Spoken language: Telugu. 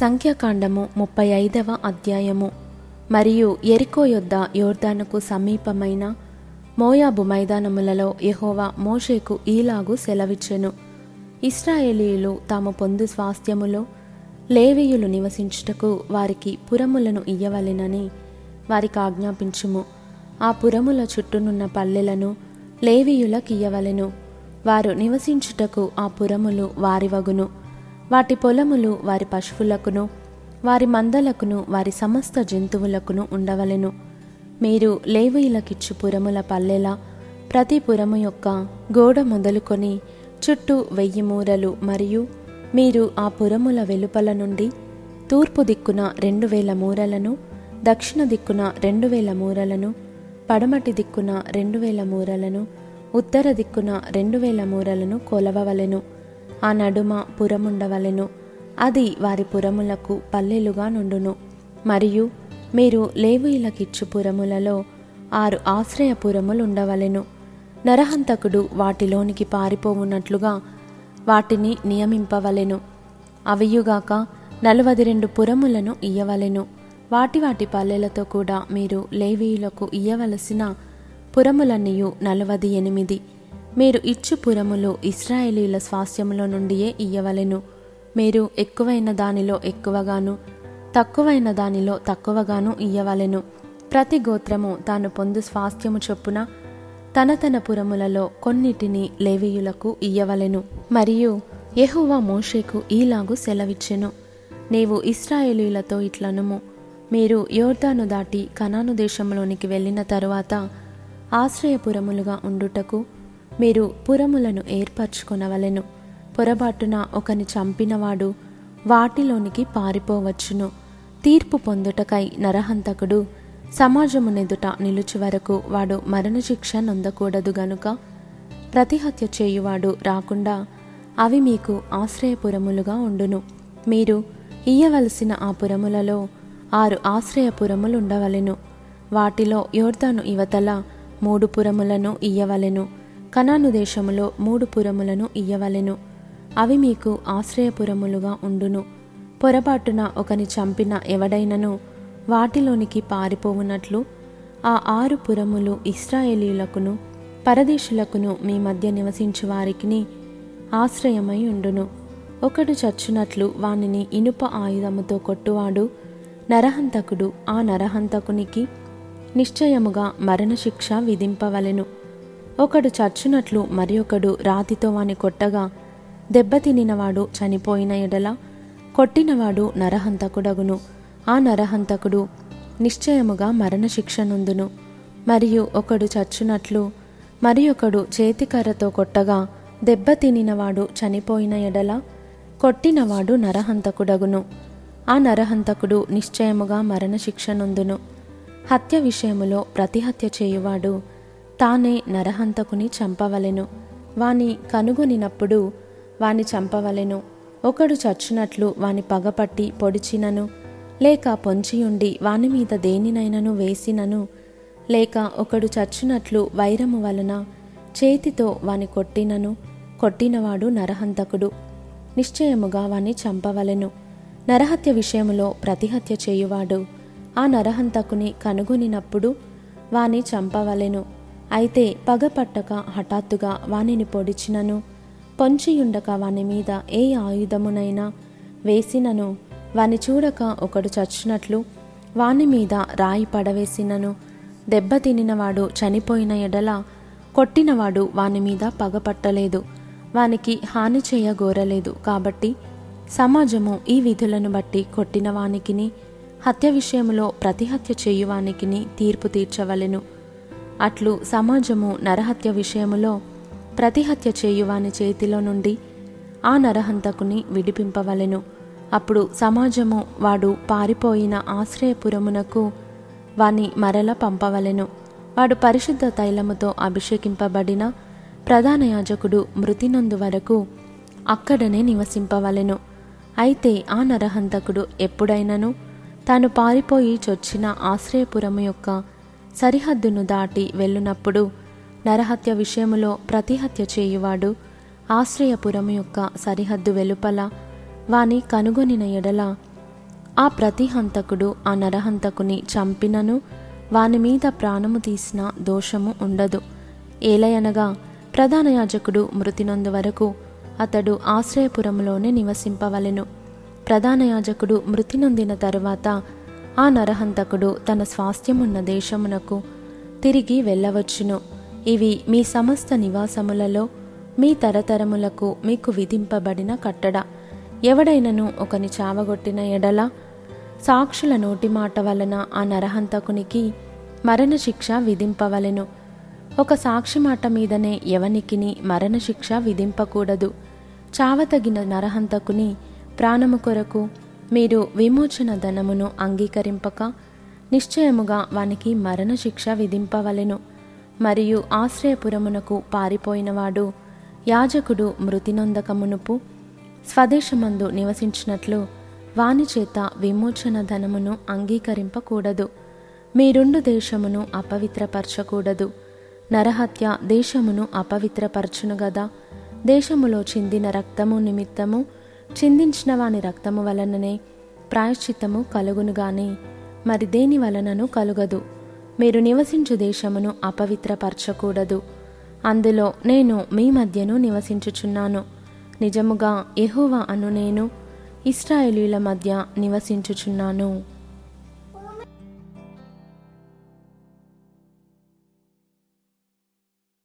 సంఖ్యాకాండము ముప్పై ఐదవ అధ్యాయము. మరియు ఎరికో యొద్ద యోర్దానుకు సమీపమైన మోయాబు మైదానములలో యహోవా మోషేకు ఈలాగు సెలవిచ్చెను. ఇస్రాయేలీయులు తాము పొందు స్వాస్థ్యములో లేవీయులు నివసించుటకు వారికి పురములను ఇయ్యవలెనని వారికి ఆజ్ఞాపించుము. ఆ పురముల చుట్టూనున్న పల్లెలను లేవీయులకియ్యవలెను. వారు నివసించుటకు ఆ పురములు వారివగును. వాటి పొలములు వారి పశువులకును వారి మందలకును వారి సమస్త జంతువులకును ఉండవలెను. మీరు లేవీయులకిచ్చు పురముల పల్లెల ప్రతి పురము యొక్క గోడ మొదలుకొని చుట్టూ వెయ్యి మూరలు మరియు మీరు ఆ పురముల వెలుపల నుండి తూర్పు దిక్కున రెండు వేల మూరలను దక్షిణ దిక్కున రెండు వేల మూరలను పడమటి దిక్కున రెండు వేల మూరలను ఉత్తర దిక్కున రెండు వేల మూరలను కొలవవలెను. ఆ నడుమ పురముండవలెను. అది వారి పురములకు పల్లెలుగా నుండును. మరియు మీరు లేవీయులకిచ్చు పురములలో ఆరు ఆశ్రయపురములుండవలెను. నరహంతకుడు వాటిలోనికి పారిపోవున్నట్లుగా వాటిని నియమింపవలెను. అవియుగాక నలవది రెండు పురములను ఇయ్యవలెను. వాటి వాటి పల్లెలతో కూడా మీరు లేవీయులకు ఇయ్యవలసిన పురములన్నీయు నలవది ఎనిమిది. మీరు ఇచ్చు పురములు ఇస్రాయేలీల స్వాస్థ్యములో నుండియే ఇయ్యవలెను. మీరు ఎక్కువైన దానిలో ఎక్కువగాను తక్కువైన దానిలో తక్కువగాను ఇయ్యవలెను. ప్రతి గోత్రము తాను పొందు స్వాస్థ్యము చొప్పున తన తన పురములలో కొన్నిటిని లేవీయులకు ఇయ్యవలెను. మరియు యెహోవా మోషేకు ఈలాగు సెలవిచ్చెను. నీవు ఇస్రాయేలీలతో ఇట్లనుము. మీరు యోర్దాను దాటి కనాను దేశంలోనికి వెళ్ళిన తరువాత ఆశ్రయపురములుగా ఉండుటకు మీరు పురములను ఏర్పరచుకొనవలెను. పొరబాటున ఒకని చంపినవాడు వాటిలోనికి పారిపోవచ్చును. తీర్పు పొందుటకై నరహంతకుడు సమాజమునెదుట నిలుచు వరకు వాడు మరణశిక్ష నొందకూడదు గనుక ప్రతిహత్య చేయువాడు రాకుండా అవి మీకు ఆశ్రయపురములుగా ఉండును. మీరు ఇయ్యవలసిన ఆ పురములలో ఆరు ఆశ్రయపురములుండవలెను. వాటిలో యోర్దాను ఇవతల మూడు పురములను ఇయ్యవలెను. కనాను దేశములో మూడు పురములను ఇయ్యవలెను. అవి మీకు ఆశ్రయపురములుగా ఉండును. పొరపాటున ఒకని చంపిన ఎవడైనను వాటిలోనికి పారిపోవునట్లు ఆ ఆరు పురములు ఇస్రాయేలీలకును పరదేశులకును మీ మధ్య నివసించు వారికిని ఆశ్రయమై ఉండును. ఒకడు చచ్చునట్లు వానిని ఇనుప ఆయుధముతో కొట్టువాడు నరహంతకుడు ఆ నరహంతకునికి నిశ్చయముగా మరణశిక్ష విధింపవలెను. ఒకడు చచ్చినట్లు మరి ఒకడు రాతితో వాని కొట్టగా దెబ్బతినినవాడు చనిపోయిన ఎడల కొట్టినవాడు నరహంతకుడగును. ఆ నరహంతకుడు నిశ్చయముగా మరణశిక్షనుందును మరియు ఒకడు చచ్చునట్లు మరి ఒకడు చేతికర్రతో కొట్టగా దెబ్బతినినవాడు చనిపోయిన ఎడల కొట్టినవాడు నరహంతకుడగును. ఆ నరహంతకుడు నిశ్చయముగా మరణశిక్షనుందును హత్య విషయములో ప్రతిహత్య చేయువాడు తానే నరహంతకుని చంపవలెను. వాని కనుగొనినప్పుడు వాని చంపవలెను. ఒకడు చచ్చినట్లు వాని పగపట్టి పొడిచినను. లేక పొంచియుండి వాని మీద దేనినైనను వేసినను. లేక ఒకడు చచ్చినట్లు వైరము వలన చేతితో వాని కొట్టినను. కొట్టినవాడు నరహంతకుడు. నిశ్చయముగా వాని చంపవలెను. నరహత్య విషయములో ప్రతిహత్య చేయువాడు. ఆ నరహంతకుని కనుగొనినప్పుడు వాని చంపవలెను. అయితే పగపట్టక హఠాత్తుగా వానిని పొడిచినను పొంచియుండక వాని మీద ఏ ఆయుధమునైనా వేసినను వాని చూడక ఒకడు చచ్చినట్లు వాని మీద రాయి పడవేసినను దెబ్బతినినవాడు చనిపోయిన ఎడల కొట్టినవాడు వాని మీద పగపట్టలేదు వానికి హాని చేయగోరలేదు. కాబట్టి సమాజము ఈ విధులను బట్టి కొట్టిన వానికిని హత్య విషయములో ప్రతిహత్య చేయువానికిని తీర్పు తీర్చవలెను. అట్లు సమాజము నరహత్య విషయములో ప్రతిహత్య చేయువాని చేతిలో నుండి ఆ నరహంతకుని విడిపింపవలెను. అప్పుడు సమాజము వాడు పారిపోయిన ఆశ్రయపురమునకు వాని మరల పంపవలెను. వాడు పరిశుద్ధ తైలముతో అభిషేకింపబడిన ప్రధాన యాజకుడు మృతినందు వరకు అక్కడనే నివసింపవలెను. అయితే ఆ నరహంతకుడు ఎప్పుడైనను తాను పారిపోయి చొచ్చిన ఆశ్రయపురము యొక్క సరిహద్దును దాటి వెళ్ళునప్పుడు నరహత్య విషయములో ప్రతిహత్య చేయువాడు ఆశ్రయపురం యొక్క సరిహద్దు వెలుపల వాని కనుగొనిన ఎడల ఆ ప్రతిహంతకుడు ఆ నరహంతకుని చంపినను వాని మీద ప్రాణము తీసిన దోషము ఉండదు. ఏలయనగా ప్రధాన యాజకుడు మృతినందు వరకు అతడు ఆశ్రయపురంలోనే నివసింపవలెను. ప్రధాన యాజకుడు మృతి నొందిన తరువాత ఆ నరహంతకుడు తన స్వాస్థ్యమున్న దేశమునకు తిరిగి వెళ్ళవచ్చును. ఇవి మీ సమస్త నివాసములలో మీ తరతరములకు మీకు విధింపబడిన కట్టడ. ఎవడైనను ఒకని చావగొట్టిన ఎడల సాక్షుల నోటి మాట వలన ఆ నరహంతకునికి మరణశిక్ష విధింపవలెను. ఒక సాక్షి మాట మీదనే ఎవనికిని మరణశిక్ష విధింపకూడదు. చావతగిన నరహంతకుని ప్రాణము కొరకు మీరు విమోచన ధనమును అంగీకరింపక నిశ్చయముగా వానికి మరణశిక్ష విధింపవలెను. మరియు ఆశ్రయపురమునకు పారిపోయినవాడు యాజకుడు మృతినొందక మునుపు స్వదేశమందు నివసించినట్లు వాని చేత విమోచన ధనమును అంగీకరింపకూడదు. మీరుండు దేశమును అపవిత్రపరచకూడదు. నరహత్య దేశమును అపవిత్రపరచును గదా. దేశములో చిందిన రక్తము నిమిత్తము చిందించిన వాని రక్తము వలననే ప్రాయశ్చిత్తము కలుగును గాని మరి దేని వలనను కలుగదు? మీరు నివసించు దేశమును అపవిత్రపరచకూడదు. అందులో నేను మీ మధ్యను నివసించుచున్నాను. నిజముగా ఎహోవా అను నేను ఇస్రాయేలీల మధ్య నివసించుచున్నాను.